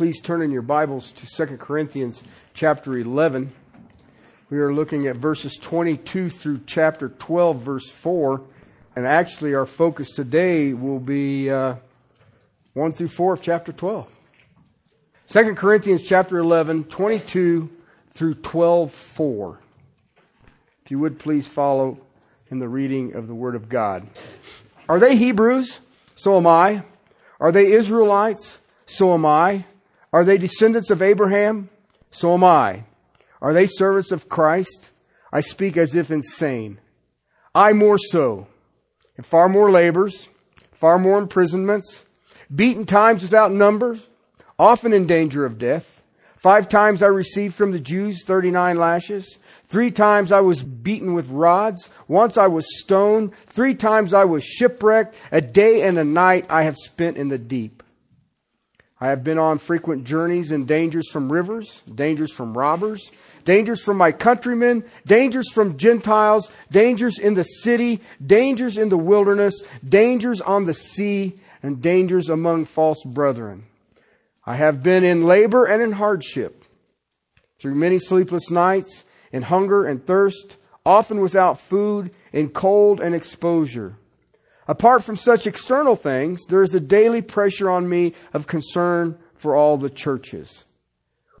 Please turn in your Bibles to 2 Corinthians chapter 11. We are looking at verses 22 through chapter 12, verse 4. And actually, our focus today will be uh, 1 through 4 of chapter 12. 2 Corinthians chapter 11, 22 through 12, 4. If you would please follow in the reading of the Word of God. Are they Hebrews? So am I. Are they Israelites? So am I. Are they descendants of Abraham? So am I. Are they servants of Christ? I speak as if insane. I more so. And far more labors, far more imprisonments, beaten times without number, often in danger of death. Five times I received from the Jews 39 lashes. Three times I was beaten with rods. Once I was stoned. Three times I was shipwrecked. A day and a night I have spent in the deep. I have been on frequent journeys in dangers from rivers, dangers from robbers, dangers from my countrymen, dangers from Gentiles, dangers in the city, dangers in the wilderness, dangers on the sea, and dangers among false brethren. I have been in labor and in hardship, through many sleepless nights, in hunger and thirst, often without food, in cold and exposure. Apart from such external things, there is a daily pressure on me of concern for all the churches.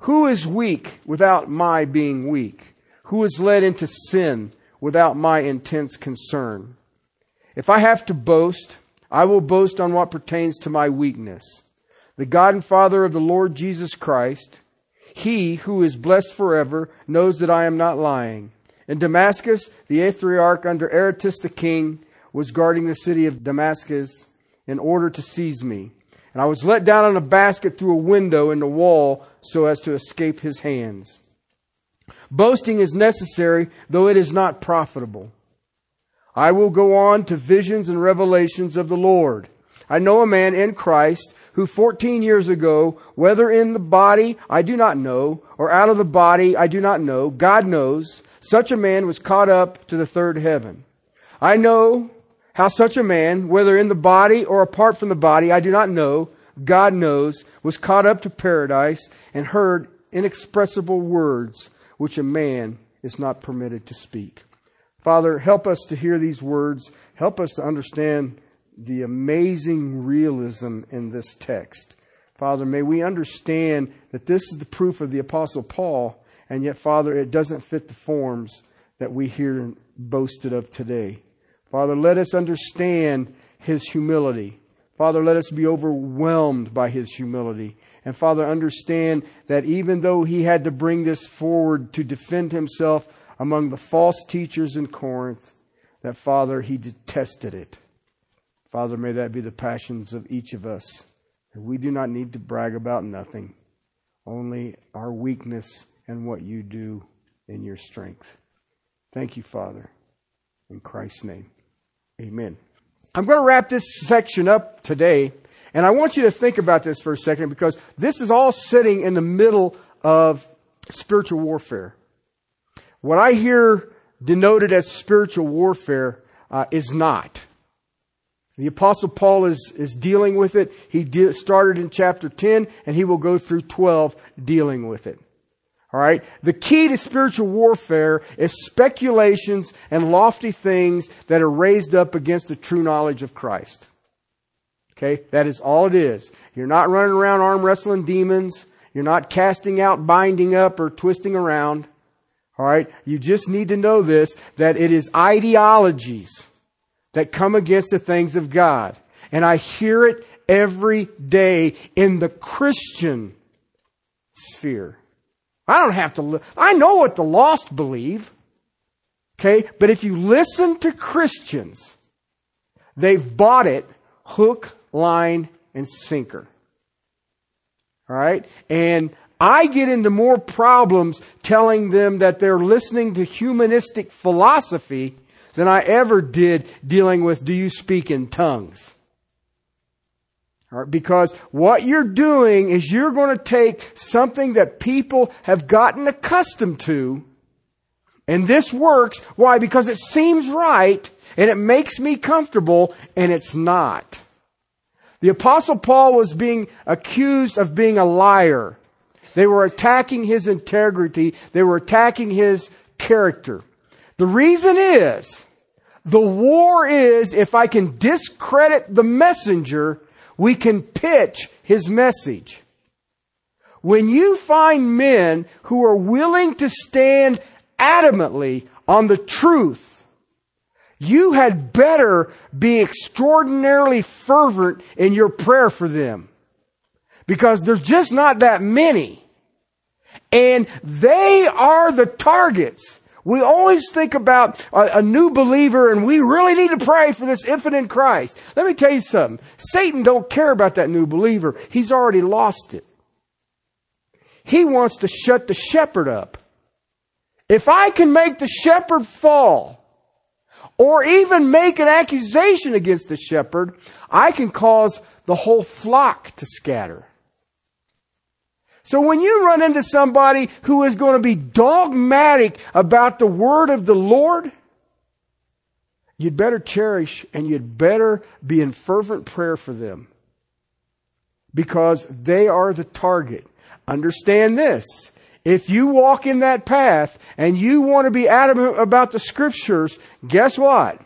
Who is weak without my being weak? Who is led into sin without my intense concern? If I have to boast, I will boast on what pertains to my weakness. The God and Father of the Lord Jesus Christ, He who is blessed forever, knows that I am not lying. In Damascus, the ethnarch under Aretas the king, was guarding the city of Damascus in order to seize me. And I was let down on a basket through a window in the wall so as to escape his hands. Boasting is necessary, though it is not profitable. I will go on to visions and revelations of the Lord. I know a man in Christ who 14 years ago, whether in the body, I do not know, or out of the body, I do not know, God knows, such a man was caught up to the third heaven. I know how such a man, whether in the body or apart from the body, I do not know, God knows, was caught up to paradise and heard inexpressible words which a man is not permitted to speak. Father, help us to hear these words. Help us to understand the amazing realism in this text. Father, may we understand that this is the proof of the Apostle Paul, and yet, Father, it doesn't fit the forms that we hear boasted of today. Father, let us understand his humility. Father, let us be overwhelmed by his humility. And Father, understand that even though he had to bring this forward to defend himself among the false teachers in Corinth, that Father, he detested it. Father, may that be the passions of each of us. we do not need to brag about nothing, only our weakness and what you do in your strength. Thank you, Father. In Christ's name. Amen. I'm going to wrap this section up today, and I want you to think about this for a second because this is all sitting in the middle of spiritual warfare. What I hear denoted as spiritual warfare uh, is not. The apostle Paul is, is dealing with it. He de- started in chapter 10 and he will go through 12 dealing with it. All right. The key to spiritual warfare is speculations and lofty things that are raised up against the true knowledge of Christ. Okay. That is all it is. You're not running around arm wrestling demons. You're not casting out, binding up, or twisting around. All right. You just need to know this, that it is ideologies that come against the things of God. And I hear it every day in the Christian sphere. I don't have to, I know what the lost believe. Okay? But if you listen to Christians, they've bought it hook, line, and sinker. Alright? And I get into more problems telling them that they're listening to humanistic philosophy than I ever did dealing with do you speak in tongues? Because what you're doing is you're going to take something that people have gotten accustomed to, and this works. Why? Because it seems right, and it makes me comfortable, and it's not. The apostle Paul was being accused of being a liar. They were attacking his integrity. They were attacking his character. The reason is, the war is if I can discredit the messenger, we can pitch his message. When you find men who are willing to stand adamantly on the truth, you had better be extraordinarily fervent in your prayer for them. Because there's just not that many. And they are the targets. We always think about a, a, new believer and we really need to pray for this infant in Christ. Let me tell you something. Satan don't care about that new believer. He's already lost it. He wants to shut the shepherd up. If I can make the shepherd fall, or even make an accusation against the shepherd, I can cause the whole flock to scatter. So when you run into somebody who is going to be dogmatic about the word of the Lord, you'd better cherish and you'd better be in fervent prayer for them because they are the target. Understand this. If you walk in that path and you want to be adamant about the scriptures, guess what?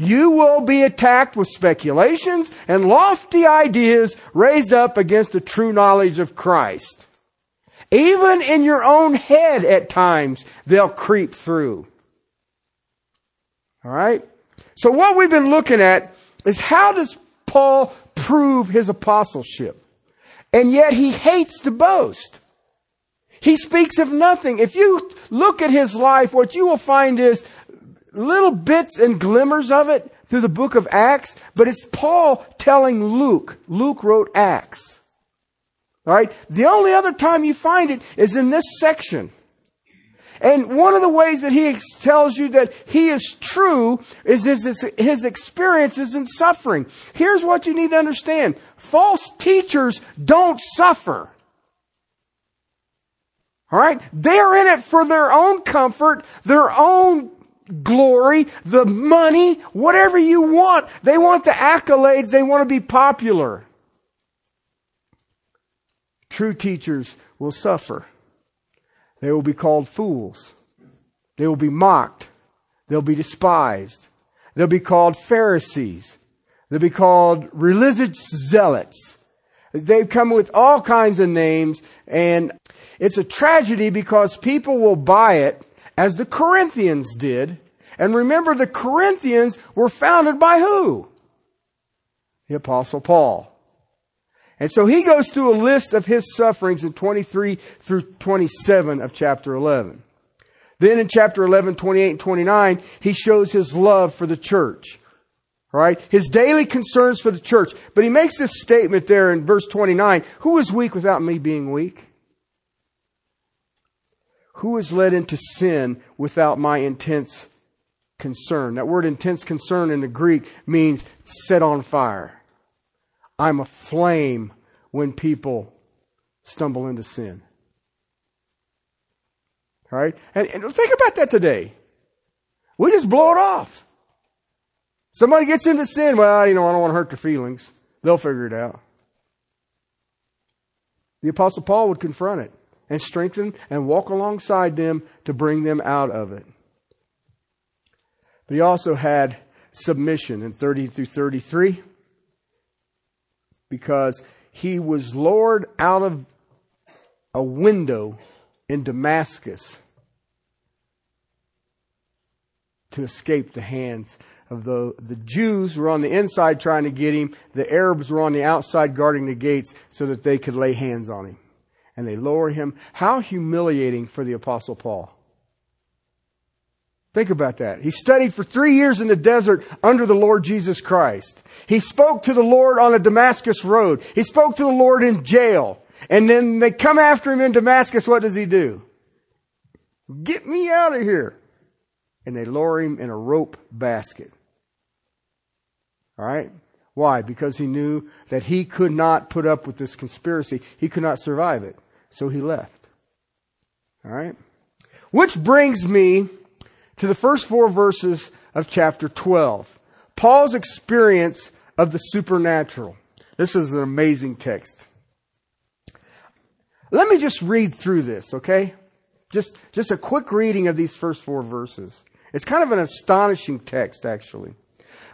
You will be attacked with speculations and lofty ideas raised up against the true knowledge of Christ. Even in your own head at times, they'll creep through. Alright? So what we've been looking at is how does Paul prove his apostleship? And yet he hates to boast. He speaks of nothing. If you look at his life, what you will find is little bits and glimmers of it through the book of Acts, but it's Paul telling Luke. Luke wrote Acts. Alright? The only other time you find it is in this section. And one of the ways that he tells you that he is true is his, his experiences in suffering. Here's what you need to understand. False teachers don't suffer. Alright? They're in it for their own comfort, their own glory, the money, whatever you want. They want the accolades, they want to be popular. True teachers will suffer. They will be called fools. They will be mocked. They'll be despised. They'll be called Pharisees. They'll be called religious zealots. They've come with all kinds of names and it's a tragedy because people will buy it as the Corinthians did. And remember the Corinthians were founded by who? The apostle Paul. And so he goes through a list of his sufferings in 23 through 27 of chapter 11. Then in chapter 11, 28 and 29, he shows his love for the church. Right? His daily concerns for the church. But he makes this statement there in verse 29, who is weak without me being weak? Who is led into sin without my intense concern? That word intense concern in the Greek means set on fire. I'm aflame when people stumble into sin. All right? And, and think about that today. We just blow it off. Somebody gets into sin, well, you know, I don't want to hurt their feelings. They'll figure it out. The Apostle Paul would confront it and strengthen and walk alongside them to bring them out of it. But he also had submission in 30 through 33 because he was lowered out of a window in Damascus to escape the hands of the, the Jews were on the inside trying to get him. The Arabs were on the outside guarding the gates so that they could lay hands on him. And they lower him. How humiliating for the apostle Paul. Think about that. He studied for three years in the desert under the Lord Jesus Christ. He spoke to the Lord on a Damascus road. He spoke to the Lord in jail. And then they come after him in Damascus. What does he do? Get me out of here. And they lower him in a rope basket. All right? Why? Because he knew that he could not put up with this conspiracy. He could not survive it. So he left. All right? Which brings me to the first four verses of chapter 12. Paul's experience of the supernatural. This is an amazing text. Let me just read through this, okay? Just, just a quick reading of these first four verses. It's kind of an astonishing text, actually.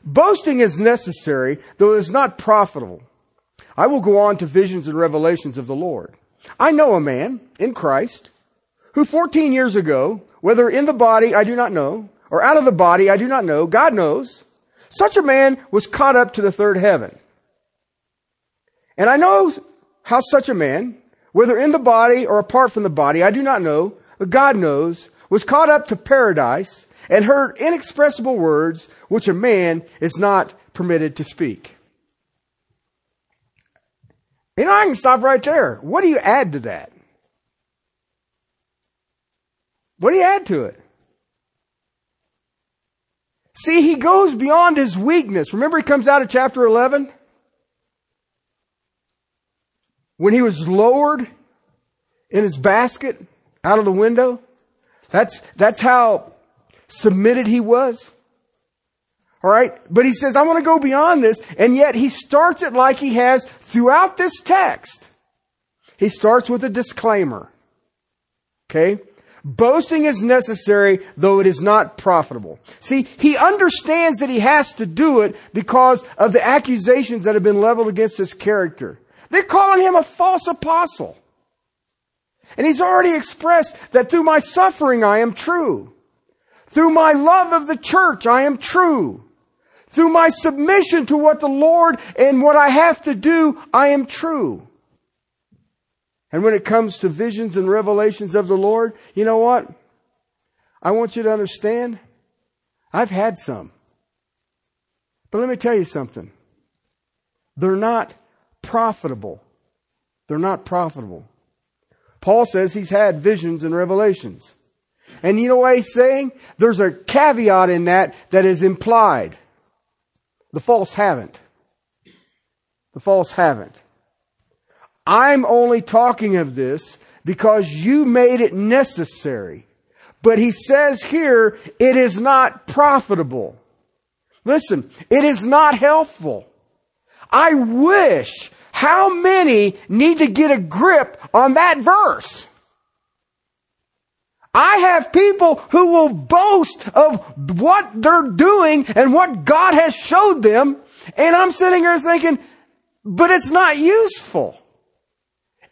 Boasting is necessary, though it is not profitable. I will go on to visions and revelations of the Lord. I know a man in Christ who 14 years ago, whether in the body I do not know, or out of the body I do not know, God knows, such a man was caught up to the third heaven. And I know how such a man, whether in the body or apart from the body, I do not know, but God knows, was caught up to paradise and heard inexpressible words which a man is not permitted to speak. You know, I can stop right there. What do you add to that? What do you add to it? See, he goes beyond his weakness. Remember, he comes out of chapter 11? When he was lowered in his basket out of the window? That's, that's how submitted he was. All right. But he says, I want to go beyond this. And yet he starts it like he has throughout this text. He starts with a disclaimer. Okay. Boasting is necessary, though it is not profitable. See, he understands that he has to do it because of the accusations that have been leveled against his character. They're calling him a false apostle. And he's already expressed that through my suffering I am true. Through my love of the church I am true. Through my submission to what the Lord and what I have to do, I am true. And when it comes to visions and revelations of the Lord, you know what? I want you to understand, I've had some. But let me tell you something. They're not profitable. They're not profitable. Paul says he's had visions and revelations. And you know what he's saying? There's a caveat in that that is implied. The false haven't. The false haven't. I'm only talking of this because you made it necessary. But he says here, it is not profitable. Listen, it is not helpful. I wish how many need to get a grip on that verse? I have people who will boast of what they're doing and what God has showed them. And I'm sitting here thinking, but it's not useful.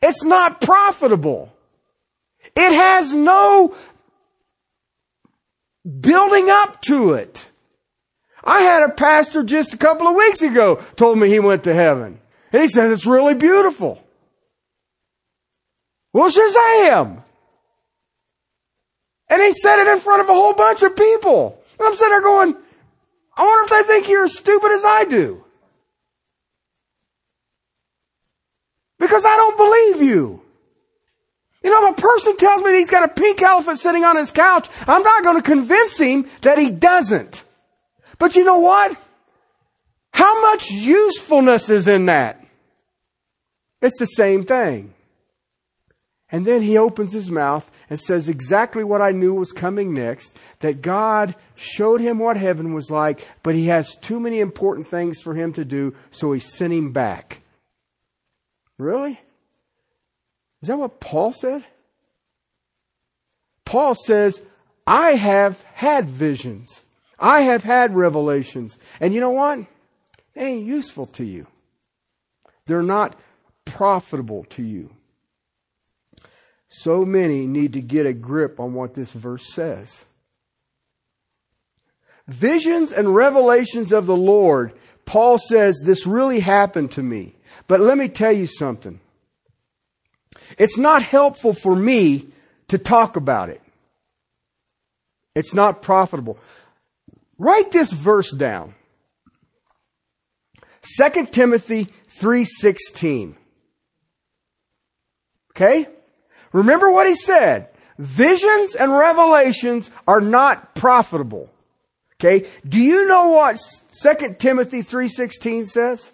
It's not profitable. It has no building up to it. I had a pastor just a couple of weeks ago told me he went to heaven. And he says it's really beautiful. Well, Shazam! And he said it in front of a whole bunch of people. And I'm sitting there going, I wonder if they think you're as stupid as I do. Because I don't believe you. You know, if a person tells me he's got a pink elephant sitting on his couch, I'm not going to convince him that he doesn't. But you know what? How much usefulness is in that? It's the same thing. And then he opens his mouth and says exactly what I knew was coming next that God showed him what heaven was like, but he has too many important things for him to do, so he sent him back. Really? Is that what Paul said? Paul says, I have had visions. I have had revelations. And you know what? They ain't useful to you. They're not profitable to you. So many need to get a grip on what this verse says. Visions and revelations of the Lord, Paul says, this really happened to me. But let me tell you something. It's not helpful for me to talk about it. It's not profitable. Write this verse down. 2 Timothy 3:16. Okay? Remember what he said. Visions and revelations are not profitable. Okay? Do you know what 2 Timothy 3:16 says?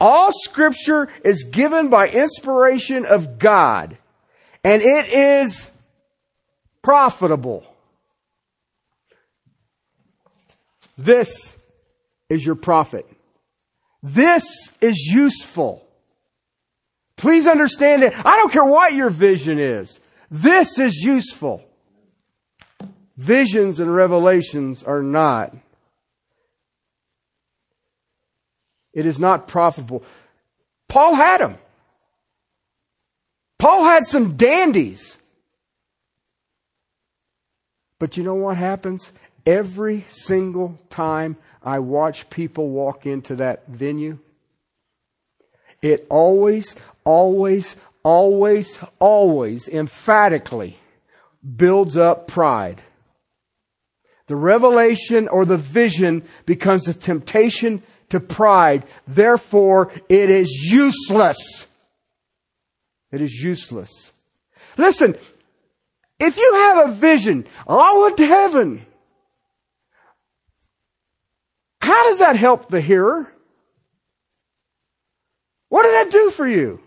All scripture is given by inspiration of God, and it is profitable. This is your profit. This is useful. Please understand it. I don't care what your vision is. This is useful. Visions and revelations are not. It is not profitable. Paul had them. Paul had some dandies. But you know what happens? Every single time I watch people walk into that venue, it always, always, always, always emphatically builds up pride. The revelation or the vision becomes a temptation to pride. Therefore, it is useless. It is useless. Listen, if you have a vision, I went to heaven. How does that help the hearer? What did that do for you?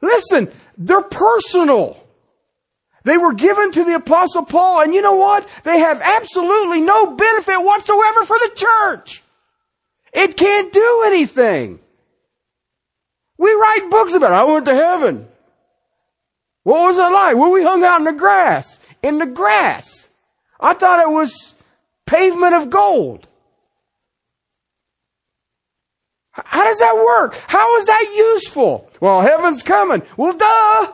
Listen, they're personal. They were given to the apostle Paul, and you know what? They have absolutely no benefit whatsoever for the church. It can't do anything. We write books about it. I went to heaven. What was it like? Well, we hung out in the grass. In the grass. I thought it was pavement of gold. How does that work? How is that useful? Well, heaven's coming. Well, duh.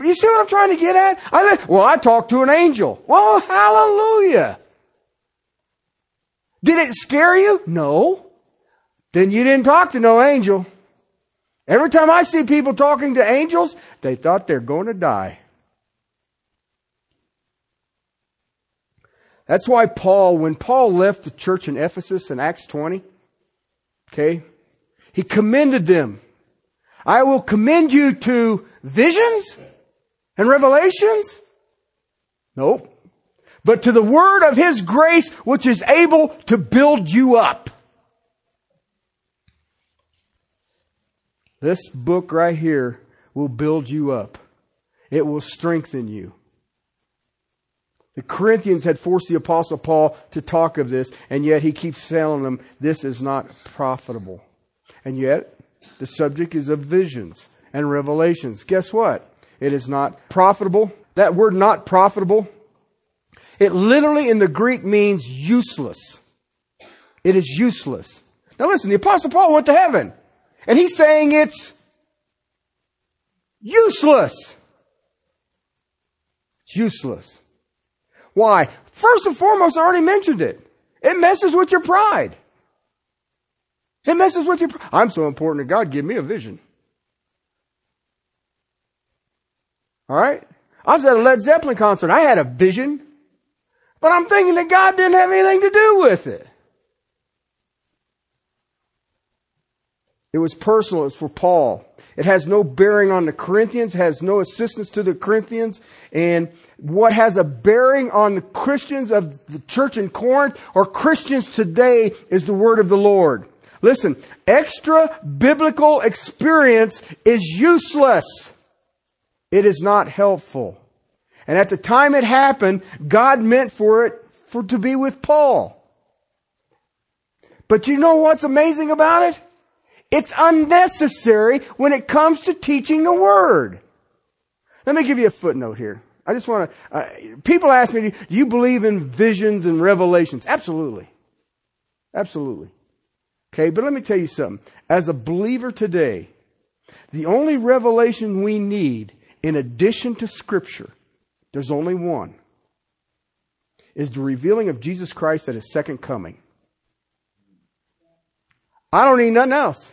You see what I'm trying to get at? I, well, I talked to an angel. Well, hallelujah. Did it scare you? No. Then you didn't talk to no angel. Every time I see people talking to angels, they thought they're going to die. That's why Paul, when Paul left the church in Ephesus in Acts 20, okay, he commended them. I will commend you to visions and revelations? Nope. But to the word of his grace, which is able to build you up. This book right here will build you up. It will strengthen you. The Corinthians had forced the apostle Paul to talk of this, and yet he keeps telling them this is not profitable. And yet, the subject is of visions and revelations. Guess what? It is not profitable. That word not profitable, it literally in the Greek means useless. It is useless. Now listen, the apostle Paul went to heaven. And he's saying it's useless. It's useless. Why? First and foremost, I already mentioned it. It messes with your pride. It messes with your. I'm so important to God, give me a vision. Alright? I was at a Led Zeppelin concert. I had a vision. But I'm thinking that God didn't have anything to do with it. It was personal. It's for Paul. It has no bearing on the Corinthians, has no assistance to the Corinthians. And what has a bearing on the Christians of the church in Corinth or Christians today is the word of the Lord. Listen, extra biblical experience is useless. It is not helpful. And at the time it happened, God meant for it for to be with Paul. But you know what's amazing about it? It's unnecessary when it comes to teaching the Word. Let me give you a footnote here. I just want to, uh, people ask me, do you believe in visions and revelations? Absolutely. Absolutely. Okay, but let me tell you something. As a believer today, the only revelation we need in addition to Scripture, there's only one, is the revealing of Jesus Christ at His second coming. I don't need nothing else.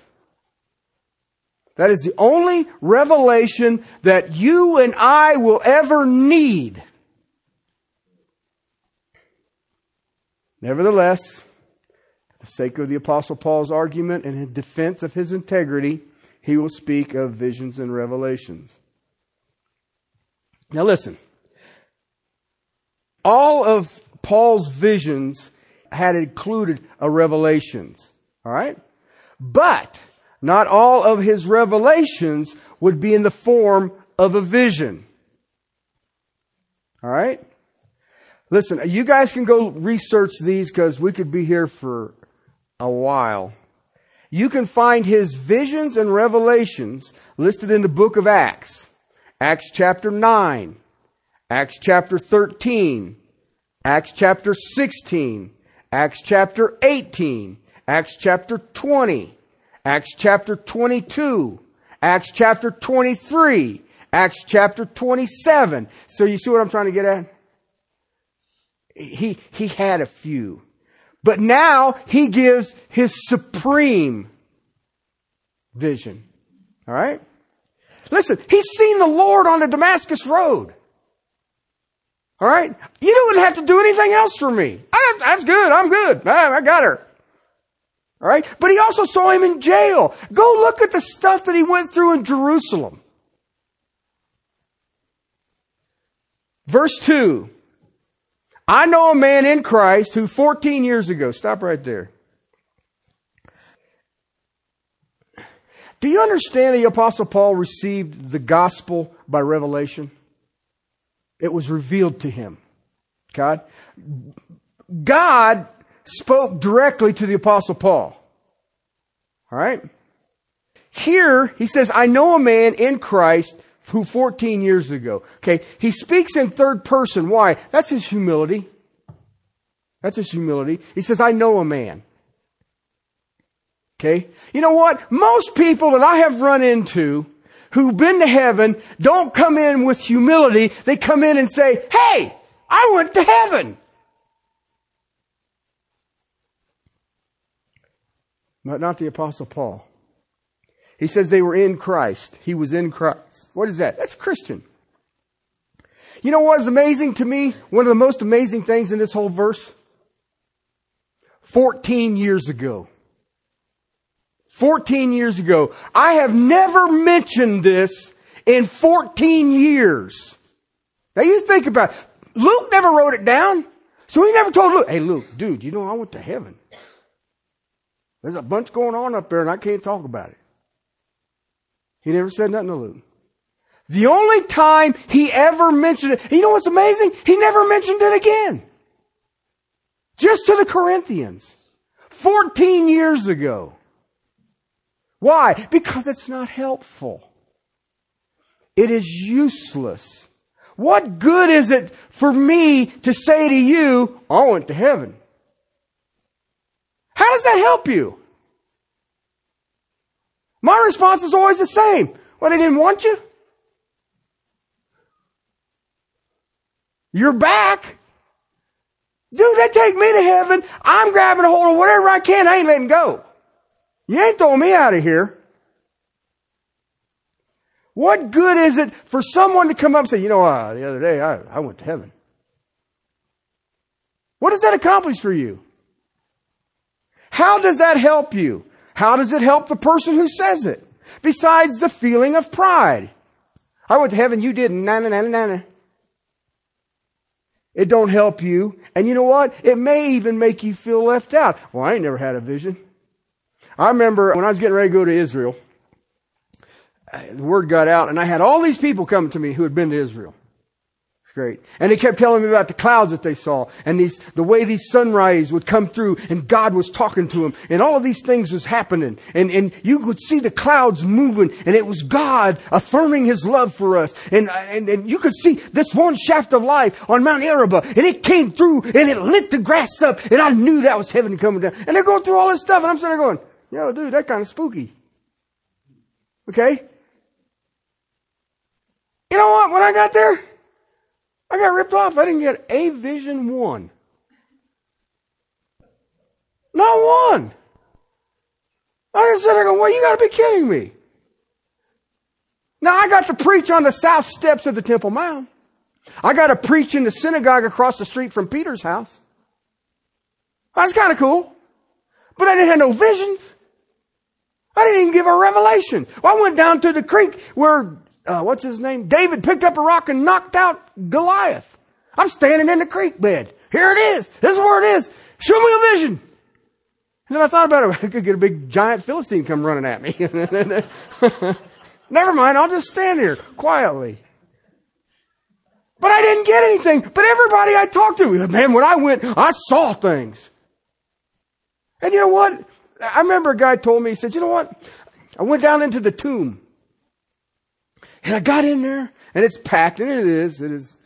That is the only revelation that you and I will ever need. Nevertheless, for the sake of the Apostle Paul's argument and in defense of his integrity, he will speak of visions and revelations. Now listen. All of Paul's visions had included a revelations. All right? But not all of his revelations would be in the form of a vision. All right? Listen, you guys can go research these because we could be here for a while. You can find his visions and revelations listed in the book of Acts. Acts chapter 9, Acts chapter 13, Acts chapter 16, Acts chapter 18, Acts chapter 20, Acts chapter 22, Acts chapter 23, Acts chapter 27. So you see what I'm trying to get at? He, he had a few. But now he gives his supreme vision. All right? Listen, he's seen the Lord on the Damascus Road. All right? You don't have to do anything else for me. that's good. I'm good. I got her. All right? But he also saw him in jail. Go look at the stuff that he went through in Jerusalem. Verse 2. I know a man in Christ who 14 years ago, stop right there. Do you understand the apostle Paul received the gospel by revelation? It was revealed to him. God, God spoke directly to the apostle Paul. All right? Here, he says, I know a man in Christ who 14 years ago. Okay, he speaks in third person. Why? That's his humility. That's his humility. He says, I know a man. Okay? You know what? Most people that I have run into who've been to heaven don't come in with humility. They come in and say, Hey, I went to heaven. But not the apostle Paul. He says they were in Christ. He was in Christ. What is that? That's Christian. You know what is amazing to me? One of the most amazing things in this whole verse? 14 years ago. 14 years ago. I have never mentioned this in 14 years. Now you think about it. Luke never wrote it down. So he never told Luke, hey Luke, dude, you know I went to heaven. There's a bunch going on up there and I can't talk about it. He never said nothing to Luke. The only time he ever mentioned it, you know what's amazing? He never mentioned it again. Just to the Corinthians. 14 years ago. Why? Because it's not helpful. It is useless. What good is it for me to say to you, I went to heaven? How does that help you? My response is always the same. Well, they didn't want you. You're back. Dude, they take me to heaven. I'm grabbing a hold of whatever I can. I ain't letting go. You ain't throwing me out of here. What good is it for someone to come up and say, you know, uh, the other day I, I went to heaven? What does that accomplish for you? How does that help you? How does it help the person who says it? Besides the feeling of pride. I went to heaven, you didn't. Na na na na na. It don't help you. And you know what? It may even make you feel left out. Well, I ain't never had a vision. I remember when I was getting ready to go to Israel, uh, the word got out and I had all these people come to me who had been to Israel. It's great. And they kept telling me about the clouds that they saw and these, the way these sunrise would come through and God was talking to them and all of these things was happening and, and you could see the clouds moving and it was God affirming His love for us and, uh, and, and you could see this one shaft of light on Mount Araba and it came through and it lit the grass up and I knew that was heaven coming down and they're going through all this stuff and I'm sitting there going, yo dude, that kind of spooky. Okay? You know what? When I got there, I got ripped off. I didn't get a vision one. Not one. I just said, there going, well, you gotta be kidding me. Now I got to preach on the south steps of the Temple Mount. I got to preach in the synagogue across the street from Peter's house. That's kind of cool. But I didn't have no visions. I didn't even give a revelation. Well, I went down to the creek where uh, what's his name? David picked up a rock and knocked out Goliath. I'm standing in the creek bed. Here it is. This is where it is. Show me a vision. And then I thought about it. I could get a big giant Philistine come running at me. Never mind. I'll just stand here quietly. But I didn't get anything. But everybody I talked to, man, when I went, I saw things. And you know what? I remember a guy told me, he said, you know what? I went down into the tomb. And I got in there, and it's packed, and it is, it is,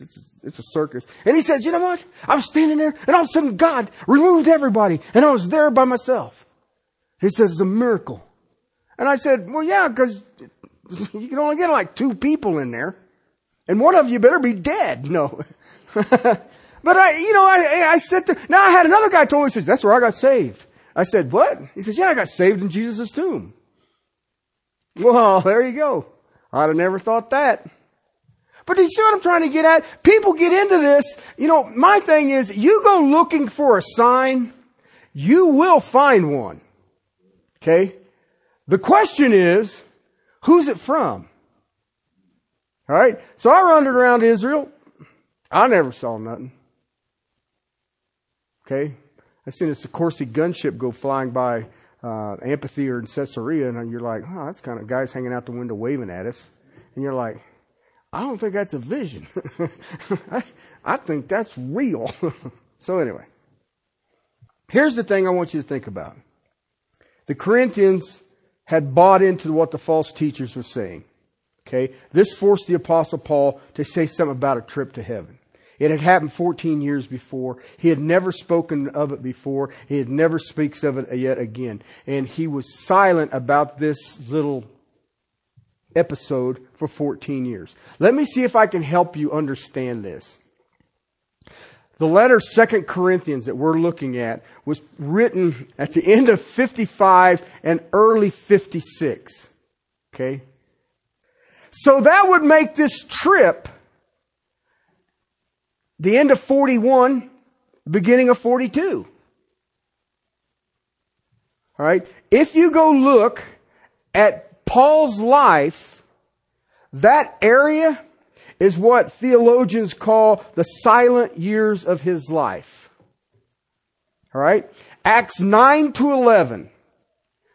it's, a circus. And he says, you know what? I was standing there, and all of a sudden God removed everybody, and I was there by myself. He says, it's a miracle. And I said, well, yeah, because you can only get like two people in there. And one of you better be dead. No. but I, you know, I, I said to, now I had another guy told me, he says, that's where I got saved. I said, what? He says, yeah, I got saved in Jesus' tomb. Well, there you go. I'd have never thought that. But do you see what I'm trying to get at? People get into this. You know, my thing is, you go looking for a sign, you will find one. Okay? The question is, who's it from? Alright? So I wandered around Israel. I never saw nothing. Okay? I seen a Sikorsky gunship go flying by uh, amphitheater in Caesarea, and you're like, oh, that's kind of guys hanging out the window waving at us. And you're like, I don't think that's a vision. I, I think that's real. so anyway, here's the thing I want you to think about. The Corinthians had bought into what the false teachers were saying. Okay? This forced the apostle Paul to say something about a trip to heaven. It had happened 14 years before. He had never spoken of it before. He had never speaks of it yet again. And he was silent about this little episode for 14 years. Let me see if I can help you understand this. The letter Second Corinthians that we're looking at was written at the end of 55 and early 56. Okay? So that would make this trip the end of 41, beginning of 42. All right? If you go look at Paul's life, that area is what theologians call the silent years of his life. All right? Acts 9 to 11.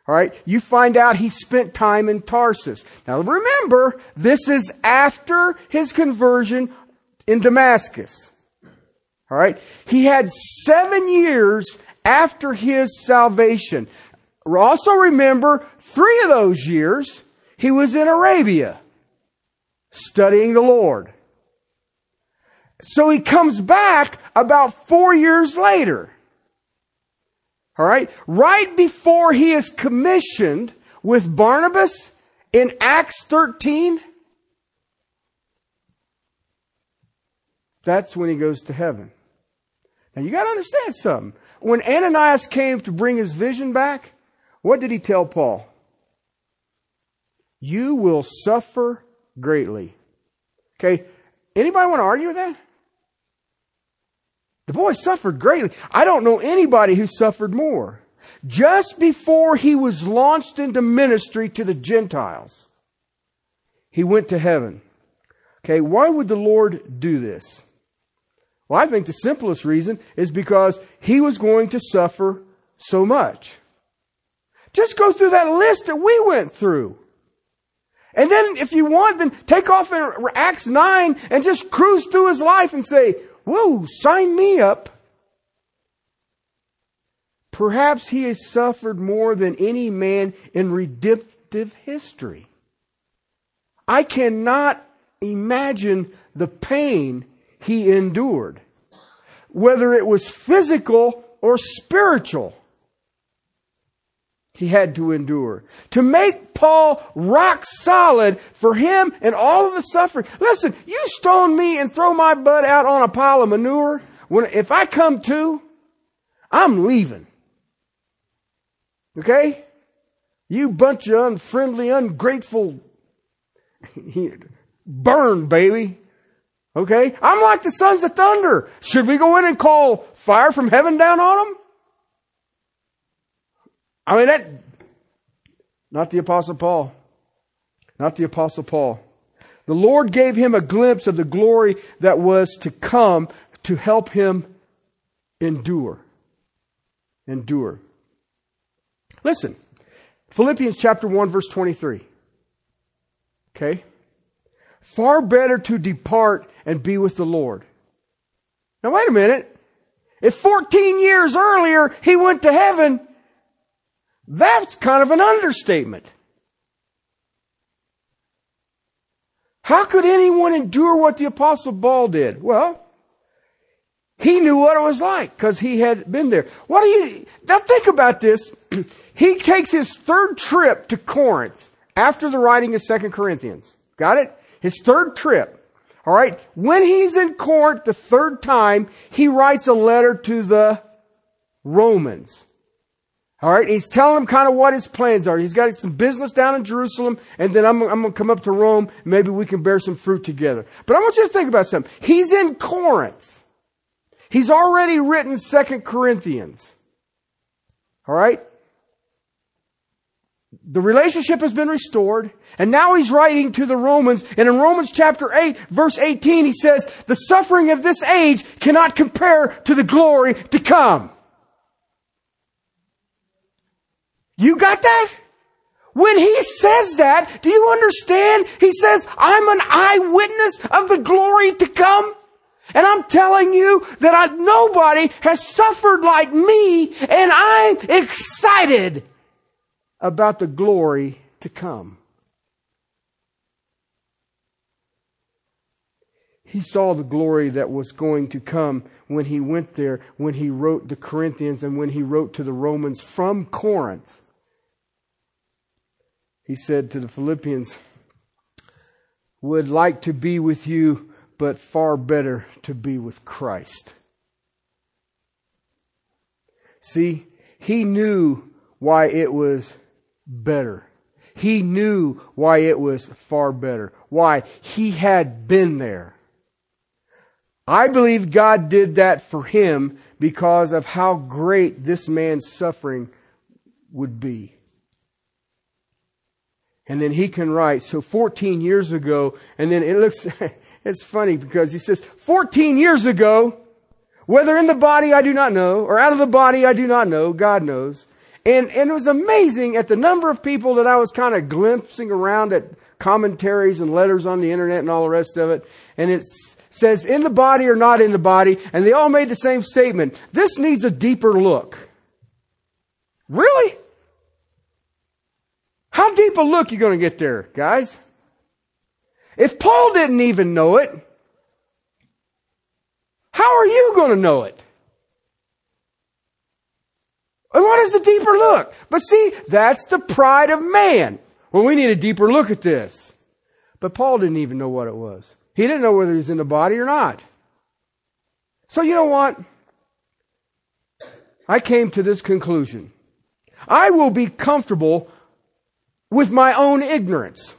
All right? You find out he spent time in Tarsus. Now remember, this is after his conversion in Damascus. All right? He had seven years after his salvation. Also remember, three of those years, he was in Arabia studying the Lord. So he comes back about four years later. All right? Right before he is commissioned with Barnabas in Acts 13, that's when he goes to heaven. Now you gotta understand something. When Ananias came to bring his vision back, what did he tell Paul? You will suffer greatly. Okay. Anybody want to argue with that? The boy suffered greatly. I don't know anybody who suffered more. Just before he was launched into ministry to the Gentiles, he went to heaven. Okay, why would the Lord do this? Well, I think the simplest reason is because he was going to suffer so much. Just go through that list that we went through. And then if you want, then take off in Acts 9 and just cruise through his life and say, whoa, sign me up. Perhaps he has suffered more than any man in redemptive history. I cannot imagine the pain he endured, whether it was physical or spiritual. He had to endure. To make Paul rock solid for him and all of the suffering. Listen, you stone me and throw my butt out on a pile of manure. When, if I come to, I'm leaving. Okay? You bunch of unfriendly, ungrateful, burn, baby. Okay? I'm like the sons of thunder. Should we go in and call fire from heaven down on them? I mean, that, not the apostle Paul. Not the apostle Paul. The Lord gave him a glimpse of the glory that was to come to help him endure. Endure. Listen, Philippians chapter 1 verse 23. Okay? Far better to depart and be with the Lord. Now wait a minute. If 14 years earlier he went to heaven, that's kind of an understatement. How could anyone endure what the apostle Paul did? Well, he knew what it was like because he had been there. What do you, now think about this. he takes his third trip to Corinth after the writing of Second Corinthians. Got it? His third trip. All right. When he's in Corinth the third time, he writes a letter to the Romans. All right. He's telling them kind of what his plans are. He's got some business down in Jerusalem and then I'm, I'm going to come up to Rome. Maybe we can bear some fruit together. But I want you to think about something. He's in Corinth. He's already written Second Corinthians. All right the relationship has been restored, and now he's writing to the Romans, and in Romans chapter 8, verse 18, he says, the suffering of this age cannot compare to the glory to come. You got that? When he says that, do you understand? He says, I'm an eyewitness of the glory to come. And I'm telling you that I, nobody has suffered like me, and I'm excited about the glory to come. He saw the glory that was going to come when he went there, when he wrote the Corinthians and when he wrote to the Romans from Corinth. He said to the Philippians, Would like to be with you, but far better to be with Christ. See, he knew why it was better. He knew why it was far better. Why? He had been there. I believe God did that for him because of how great this man's suffering would be. And then he can write, so 14 years ago, and then it looks, it's funny because he says, 14 years ago, whether in the body I do not know, or out of the body I do not know, God knows. And, and it was amazing at the number of people that I was kind of glimpsing around at commentaries and letters on the internet and all the rest of it. And it says in the body or not in the body. And they all made the same statement. This needs a deeper look. Really? How deep a look you going to get there, guys? If Paul didn't even know it, how are you going to know it? And what is the deeper look? But see, that's the pride of man. Well, we need a deeper look at this. But Paul didn't even know what it was. He didn't know whether he was in the body or not. So you know what? I came to this conclusion. I will be comfortable with my own ignorance.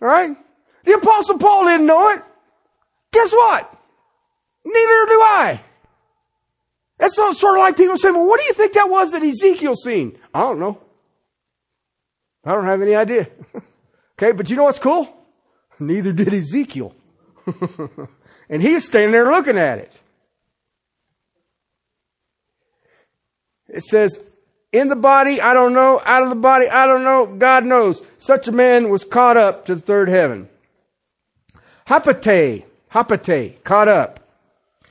Alright? The apostle Paul didn't know it. Guess what? Neither do I. That's sort of like people saying, well, what do you think that was that Ezekiel seen? I don't know. I don't have any idea. okay, but you know what's cool? Neither did Ezekiel. and he's standing there looking at it. It says, in the body, I don't know. Out of the body, I don't know. God knows. Such a man was caught up to the third heaven. Hapate, hapate, caught up.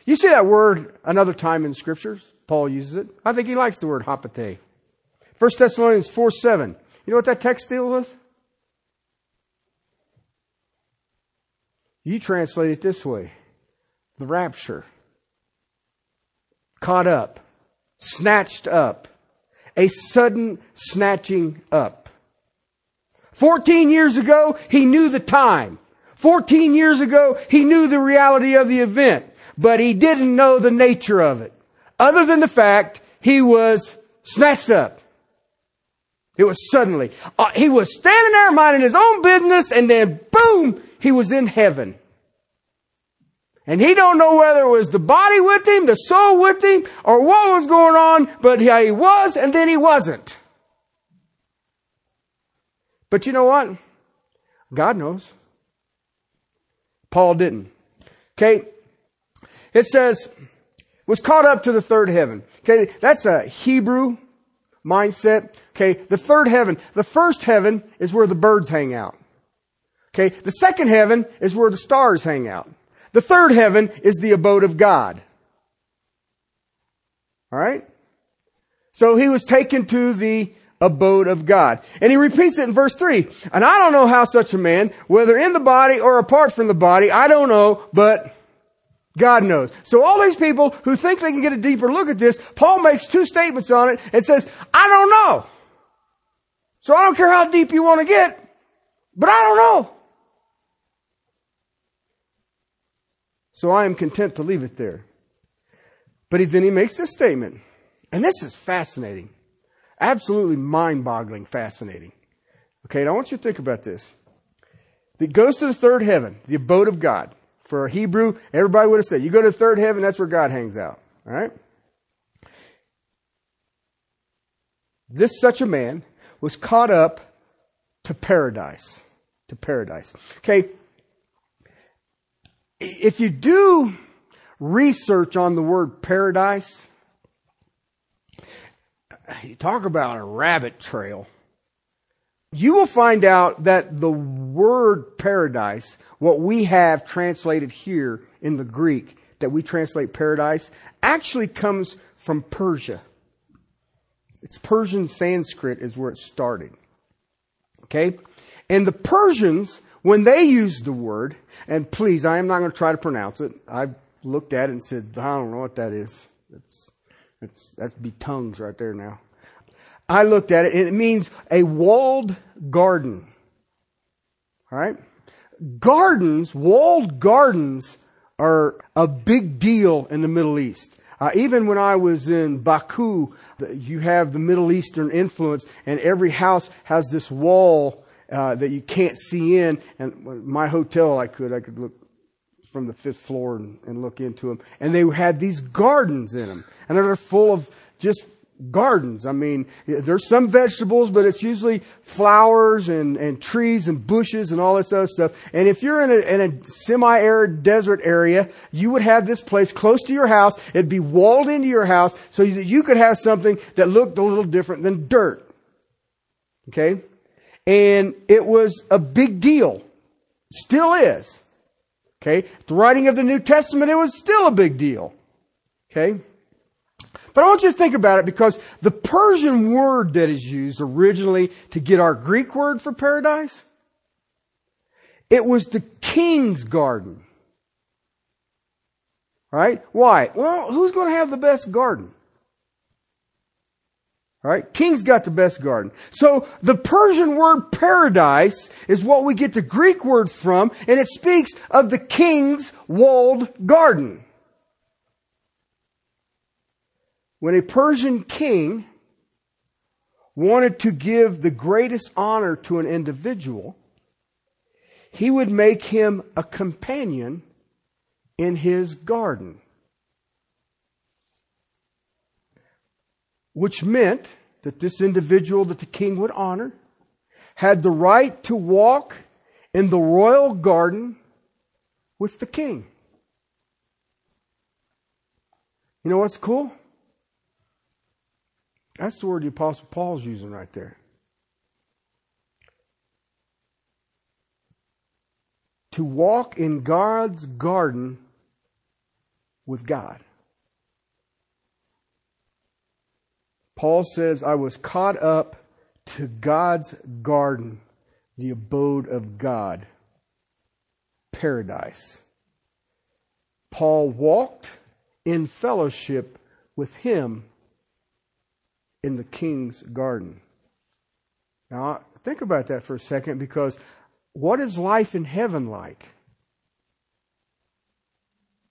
You see that word another time in scriptures? Paul uses it. I think he likes the word hapate. 1 Thessalonians 4 7. You know what that text deals with? You translate it this way the rapture. Caught up. Snatched up. A sudden snatching up. 14 years ago, he knew the time. 14 years ago, he knew the reality of the event but he didn't know the nature of it. Other than the fact he was snatched up. It was suddenly. Uh, he was standing there minding his own business and then boom, he was in heaven. And he don't know whether it was the body with him, the soul with him, or what was going on, but he was and then he wasn't. But you know what? God knows. Paul didn't. Okay, it says, was caught up to the third heaven. Okay, that's a Hebrew mindset. Okay, the third heaven. The first heaven is where the birds hang out. Okay, the second heaven is where the stars hang out. The third heaven is the abode of God. Alright? So he was taken to the abode of God. And he repeats it in verse 3. And I don't know how such a man, whether in the body or apart from the body, I don't know, but God knows. So all these people who think they can get a deeper look at this, Paul makes two statements on it and says, I don't know. So I don't care how deep you want to get, but I don't know. So I am content to leave it there. But he, then he makes this statement, and this is fascinating. Absolutely mind-boggling fascinating. Okay, now I want you to think about this. It goes to the third heaven, the abode of God. For a Hebrew, everybody would have said, you go to the third heaven, that's where God hangs out. Alright? This such a man was caught up to paradise. To paradise. Okay. If you do research on the word paradise, you talk about a rabbit trail. You will find out that the word paradise, what we have translated here in the Greek, that we translate paradise, actually comes from Persia. It's Persian Sanskrit is where it started. Okay? And the Persians, when they used the word, and please, I am not going to try to pronounce it. I looked at it and said, I don't know what that is. It's, it's, that's be tongues right there now. I looked at it and it means a walled garden. Alright? Gardens, walled gardens are a big deal in the Middle East. Uh, even when I was in Baku, you have the Middle Eastern influence, and every house has this wall uh, that you can't see in. And my hotel, I could, I could look from the fifth floor and, and look into them. And they had these gardens in them, and they're full of just gardens. I mean, there's some vegetables, but it's usually flowers and, and trees and bushes and all this other stuff. And if you're in a, in a semi-arid desert area, you would have this place close to your house. It'd be walled into your house so that you could have something that looked a little different than dirt. Okay? And it was a big deal. Still is. Okay? At the writing of the New Testament, it was still a big deal. Okay? But I want you to think about it because the Persian word that is used originally to get our Greek word for paradise, it was the king's garden. Right? Why? Well, who's going to have the best garden? Right? King's got the best garden. So the Persian word paradise is what we get the Greek word from, and it speaks of the king's walled garden. When a Persian king wanted to give the greatest honor to an individual, he would make him a companion in his garden. Which meant that this individual that the king would honor had the right to walk in the royal garden with the king. You know what's cool? That's the word the Apostle Paul's using right there. To walk in God's garden with God. Paul says, I was caught up to God's garden, the abode of God, paradise. Paul walked in fellowship with Him in the king's garden. Now, think about that for a second because what is life in heaven like?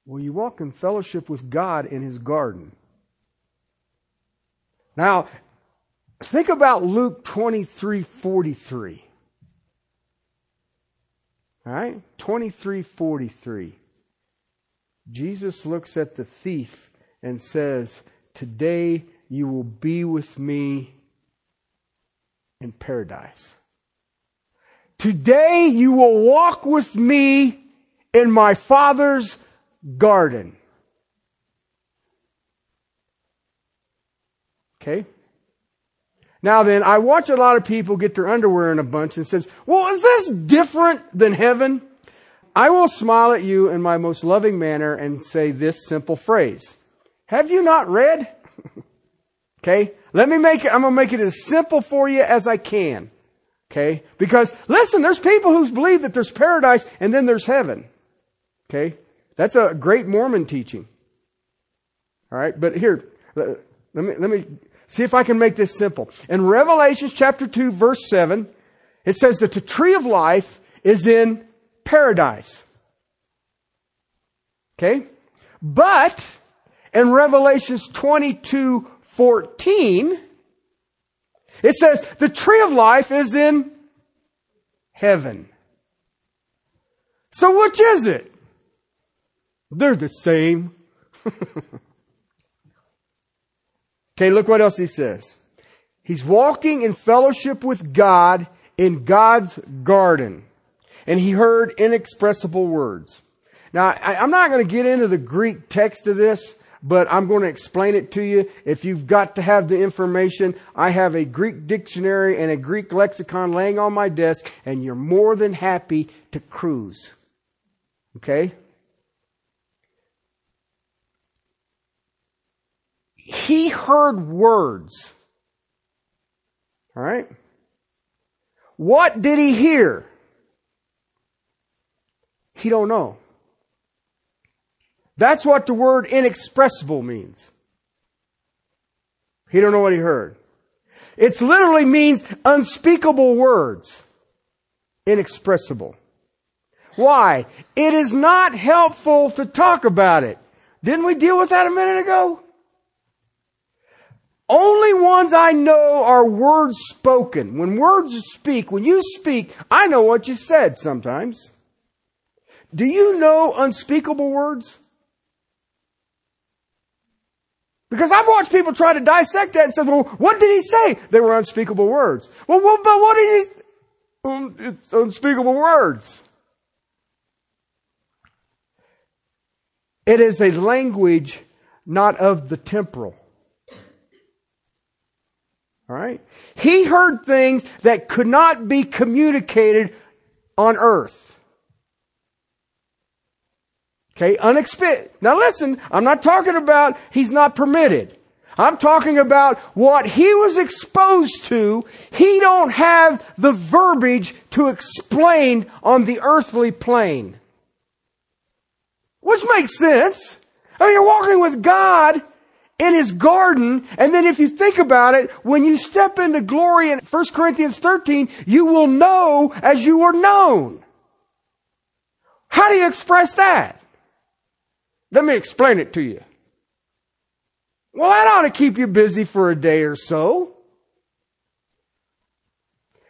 Well, you walk in fellowship with God in his garden. Now, think about Luke 23 43. All right? 23 43. Jesus looks at the thief and says, Today you will be with me in paradise. Today you will walk with me in my Father's garden. Okay? Now then, I watch a lot of people get their underwear in a bunch and says, well, is this different than heaven? I will smile at you in my most loving manner and say this simple phrase. Have you not read? okay. Let me make it, I'm going to make it as simple for you as I can. Okay. Because listen, there's people who believe that there's paradise and then there's heaven. Okay. That's a great Mormon teaching. All right. But here, let me, let me see if I can make this simple. In Revelations chapter 2 verse 7, it says that the tree of life is in paradise. Okay? But in Revelations 22 14, it says the tree of life is in heaven. So which is it? They're the same. okay, look what else he says. He's walking in fellowship with God in God's garden. And he heard inexpressible words. Now, I, am not going to get into the Greek text of this but I'm going to explain it to you. If you've got to have the information, I have a Greek dictionary and a Greek lexicon laying on my desk, and you're more than happy to cruise. Okay? He heard words. All right? What did he hear? He don't know. That's what the word inexpressible means. He don't know what he heard. It literally means unspeakable words. Inexpressible. Why? It is not helpful to talk about it. Didn't we deal with that a minute ago? Only ones I know are words spoken. When words speak, when you speak, I know what you said sometimes. Do you know unspeakable words? Because I've watched people try to dissect that and say, well, what did he say? They were unspeakable words. Well, well but what did he, it's unspeakable words. It is a language not of the temporal. All right? He heard things that could not be communicated on earth. Okay, unexpected. Now listen, I'm not talking about he's not permitted. I'm talking about what he was exposed to. He don't have the verbiage to explain on the earthly plane. Which makes sense. I mean, you're walking with God in his garden, and then if you think about it, when you step into glory in 1 Corinthians 13, you will know as you were known. How do you express that? Let me explain it to you. Well, that ought to keep you busy for a day or so.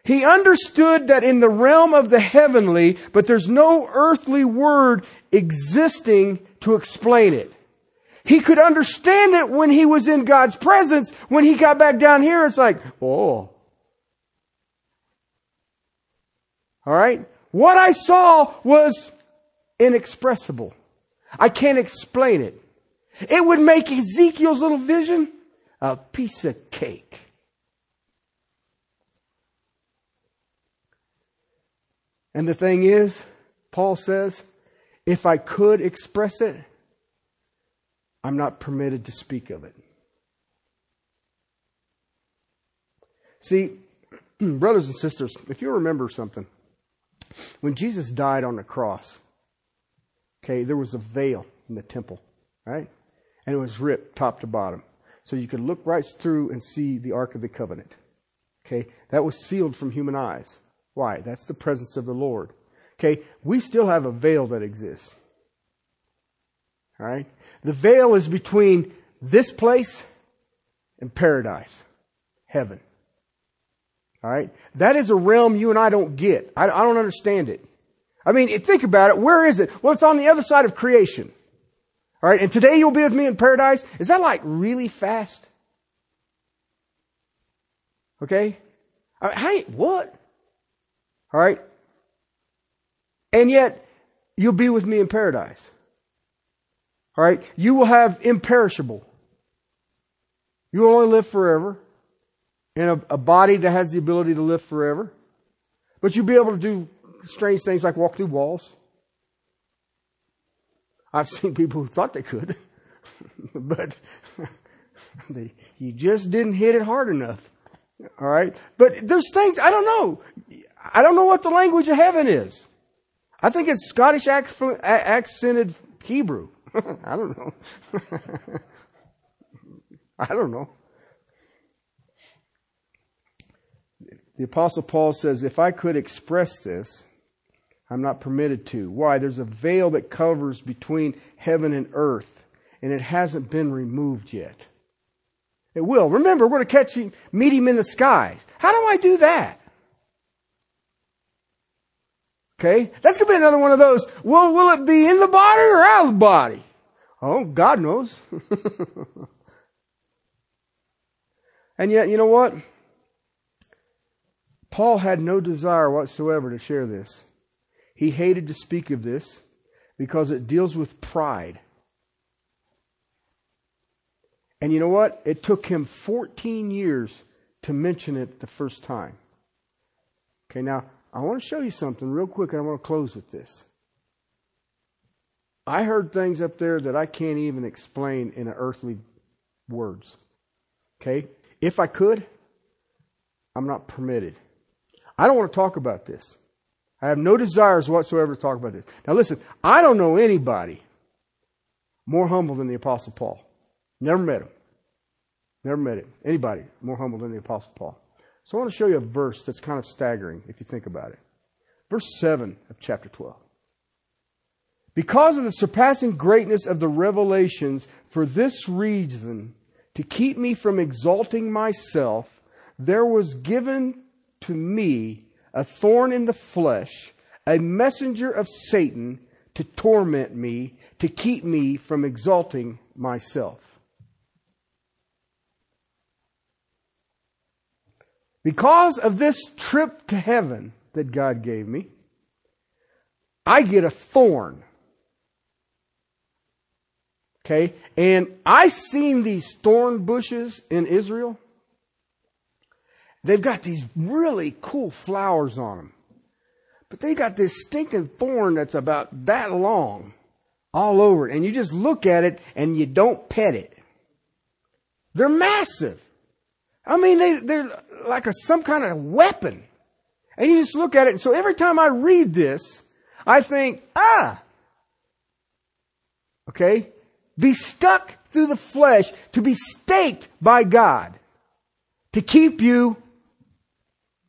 He understood that in the realm of the heavenly, but there's no earthly word existing to explain it. He could understand it when he was in God's presence. When he got back down here, it's like, oh. Alright? What I saw was inexpressible. I can't explain it. It would make Ezekiel's little vision a piece of cake. And the thing is, Paul says, if I could express it, I'm not permitted to speak of it. See, brothers and sisters, if you remember something, when Jesus died on the cross, Okay, there was a veil in the temple, right? And it was ripped top to bottom. So you could look right through and see the Ark of the Covenant. Okay, that was sealed from human eyes. Why? That's the presence of the Lord. Okay, we still have a veil that exists. All right? The veil is between this place and paradise, heaven. All right? That is a realm you and I don't get. I, I don't understand it. I mean, think about it. Where is it? Well, it's on the other side of creation. All right. And today you'll be with me in paradise. Is that like really fast? Okay. I mean, hey, what? All right. And yet you'll be with me in paradise. All right. You will have imperishable. You will only live forever. in a, a body that has the ability to live forever. But you'll be able to do strange things like walk through walls. I've seen people who thought they could, but they, you just didn't hit it hard enough. All right. But there's things, I don't know. I don't know what the language of heaven is. I think it's Scottish accented Hebrew. I don't know. I don't know. The Apostle Paul says, if I could express this, I'm not permitted to. Why? There's a veil that covers between heaven and earth, and it hasn't been removed yet. It will. Remember, we're to catch him, meet him in the skies. How do I do that? Okay? That's to be another one of those. Will, will it be in the body or out of the body? Oh, God knows. and yet, you know what? Paul had no desire whatsoever to share this. He hated to speak of this because it deals with pride. And you know what? It took him 14 years to mention it the first time. Okay, now I want to show you something real quick and I want to close with this. I heard things up there that I can't even explain in earthly words. Okay? If I could, I'm not permitted. I don't want to talk about this. I have no desires whatsoever to talk about this. Now listen, I don't know anybody more humble than the Apostle Paul. Never met him. Never met him. Anybody more humble than the Apostle Paul. So I want to show you a verse that's kind of staggering if you think about it. Verse 7 of chapter 12. Because of the surpassing greatness of the revelations, for this reason, to keep me from exalting myself, there was given to me a thorn in the flesh, a messenger of Satan to torment me, to keep me from exalting myself. Because of this trip to heaven that God gave me, I get a thorn. Okay? And I seen these thorn bushes in Israel. They've got these really cool flowers on them. But they got this stinking thorn that's about that long all over it. And you just look at it and you don't pet it. They're massive. I mean, they, they're like a, some kind of weapon. And you just look at it. And so every time I read this, I think, ah, okay, be stuck through the flesh to be staked by God to keep you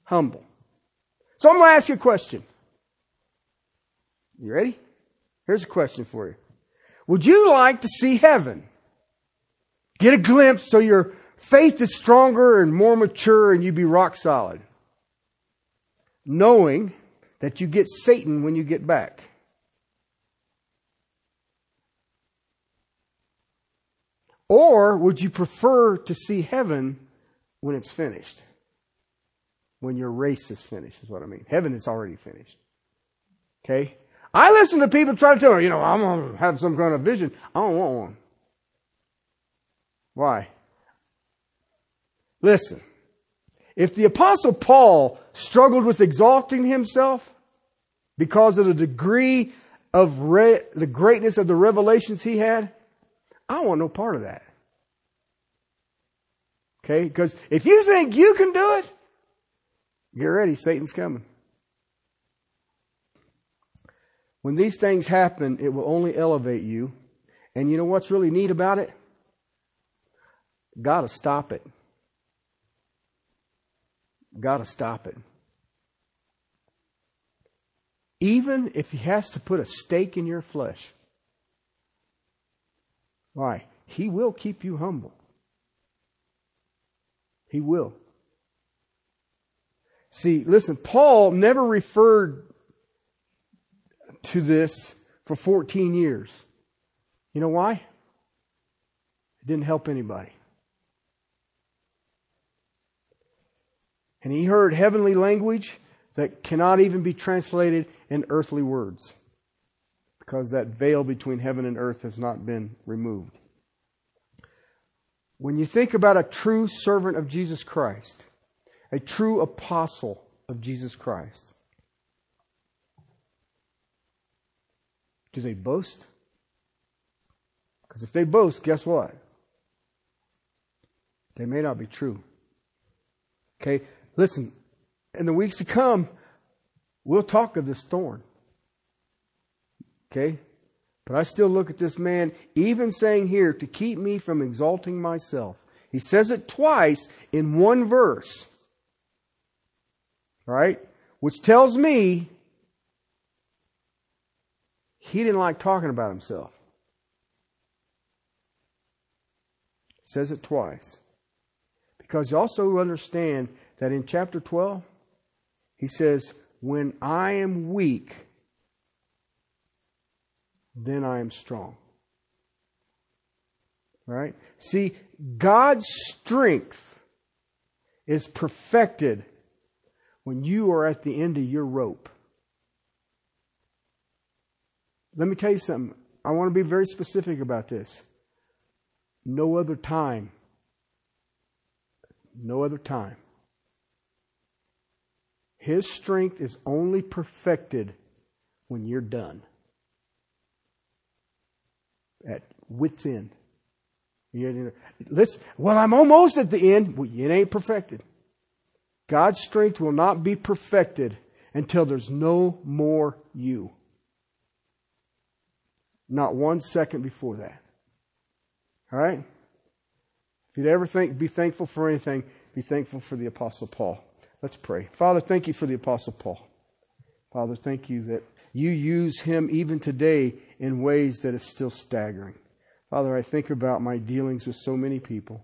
humble. So I'm going to ask you a question. You ready? Here's a question for you. Would you like to see heaven? Get a glimpse so your faith is stronger and more mature and you be rock solid. Knowing that you get Satan when you get back. Or would you prefer to see heaven when it's finished? When your race is finished, is what I mean. Heaven is already finished. Okay? I listen to people try to tell me, you know, I'm going to have some kind of vision. I don't want one. Why? Listen. If the apostle Paul struggled with exalting himself because of the degree of re- the greatness of the revelations he had, I want no part of that. Okay? Because if you think you can do it, Get ready, Satan's coming. When these things happen, it will only elevate you. And you know what's really neat about it? Gotta stop it. Gotta stop it. Even if he has to put a stake in your flesh. Why? He will keep you humble. He will. See, listen, Paul never referred to this for 14 years. You know why? It didn't help anybody. And he heard heavenly language that cannot even be translated in earthly words because that veil between heaven and earth has not been removed. When you think about a true servant of Jesus Christ, a true apostle of Jesus Christ? Do they boast? Because if they boast, guess what? They may not be true. Okay, listen, in the weeks to come, we'll talk of this thorn. Okay? But I still look at this man, even saying here, to keep me from exalting myself. He says it twice in one verse. Right? Which tells me he didn't like talking about himself. Says it twice. Because you also understand that in chapter 12, he says, When I am weak, then I am strong. Right? See, God's strength is perfected when you are at the end of your rope. Let me tell you something. I want to be very specific about this. No other time. No other time. His strength is only perfected when you're done. At wit's end. Listen, well, I'm almost at the end. Well, it ain't perfected. God's strength will not be perfected until there's no more you. Not one second before that. All right? If you'd ever think, be thankful for anything, be thankful for the Apostle Paul. Let's pray. Father, thank you for the Apostle Paul. Father, thank you that you use him even today in ways that is still staggering. Father, I think about my dealings with so many people,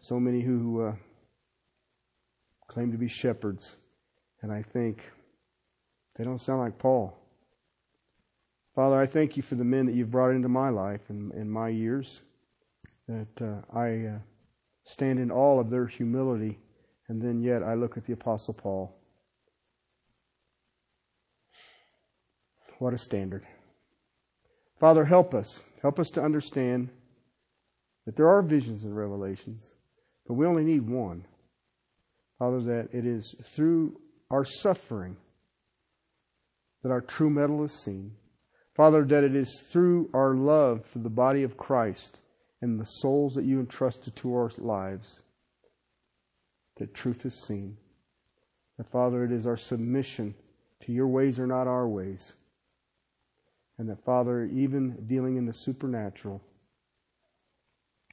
so many who uh, claim to be shepherds, and I think they don't sound like Paul. Father, I thank you for the men that you've brought into my life and in my years, that uh, I uh, stand in all of their humility, and then yet I look at the Apostle Paul. What a standard. Father, help us. Help us to understand that there are visions and revelations, but we only need one. Father, that it is through our suffering that our true mettle is seen. Father, that it is through our love for the body of Christ and the souls that you entrusted to our lives that truth is seen. That, Father, it is our submission to your ways are not our ways. And that, Father, even dealing in the supernatural,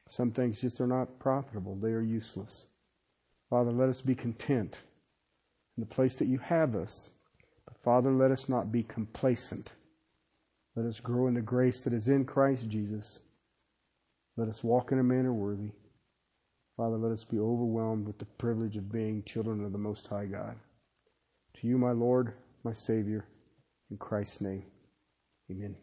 some things just are not profitable, they are useless. Father, let us be content in the place that you have us. But, Father, let us not be complacent. Let us grow in the grace that is in Christ Jesus. Let us walk in a manner worthy. Father, let us be overwhelmed with the privilege of being children of the Most High God. To you, my Lord, my Savior, in Christ's name, amen.